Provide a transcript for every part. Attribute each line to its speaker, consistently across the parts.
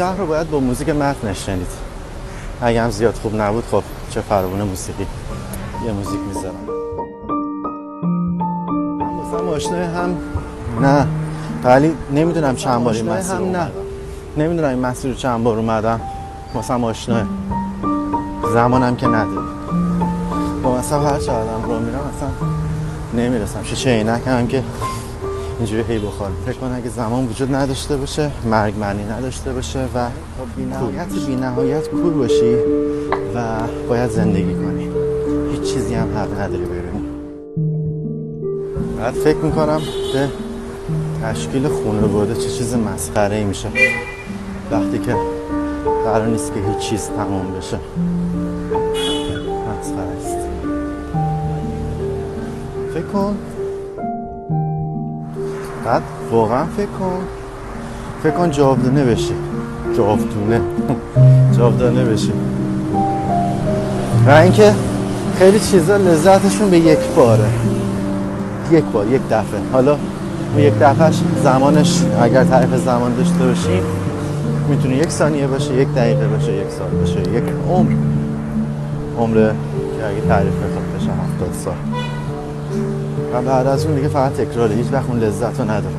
Speaker 1: شهر رو باید با موزیک متن نشنید اگه هم زیاد خوب نبود خب چه فراونه موسیقی یه موزیک می‌ذارم. هم آشنای هم نه ولی نمی‌دونم چند بار این مسیر هم نه. نمی‌دونم این مسیر رو چند بار اومدم. واسه آشناه. زمانم که نداره با مثلا هر چقدرم رو میرم اصلا نمی‌رسم. شیشه عینک هم که اینجوری هی بخورم فکر کنم اگه زمان وجود نداشته باشه مرگ معنی نداشته باشه و بی نهایت بی نهایت کور باشی و باید زندگی کنی. هیچ چیزی هم حق نداری ببینی. بعد فکر می‌کنم به تشکیل خانواده چه چیز مسخره ای میشه. وقتی که قرار نیست که هیچ چیز تمام بشه. مسخره است. فکر کن بعد واقعا فکر کن. فکر کن جاودانه بشی. جاودونه جاودانه بشی. و اینکه خیلی چیزا لذتشون به یک باره. یک بار یک دفعه. حالا یک دفعهش زمانش اگر تعریف زمان داشته باشیم می‌تونه یک ثانیه باشه یک دقیقه باشه یک سال باشه یک عمر. عمر که اگه تعریف بخواد بشه هفتاد سال. بعد از اون دیگه فقط تکراره هیچ وقت اون لذت رو نداره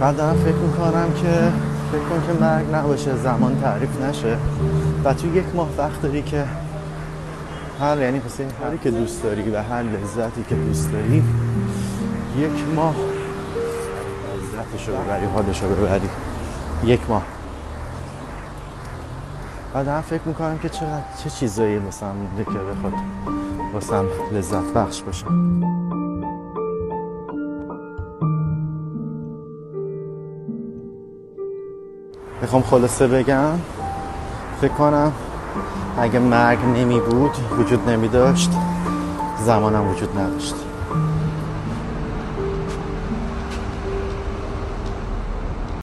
Speaker 1: بعد دارم فکر می‌کنم که فکر کن که مرگ نباشه زمان تعریف نشه. و تو یک ماه وقت داری که هر یعنی پس هری که دوست داری و هر لذتی که دوست داری یک ماه لذتش رو ببری حالش رو ببری. یک ماه. بعد هم فکر می‌کنم که چقدر چه چیزایی واسم مونده که بخواد واسم لذت بخش باشه. بخوام خلاصه بگم فکر کنم اگه مرگ نمی بود وجود نمی داشت زمانم وجود نداشت.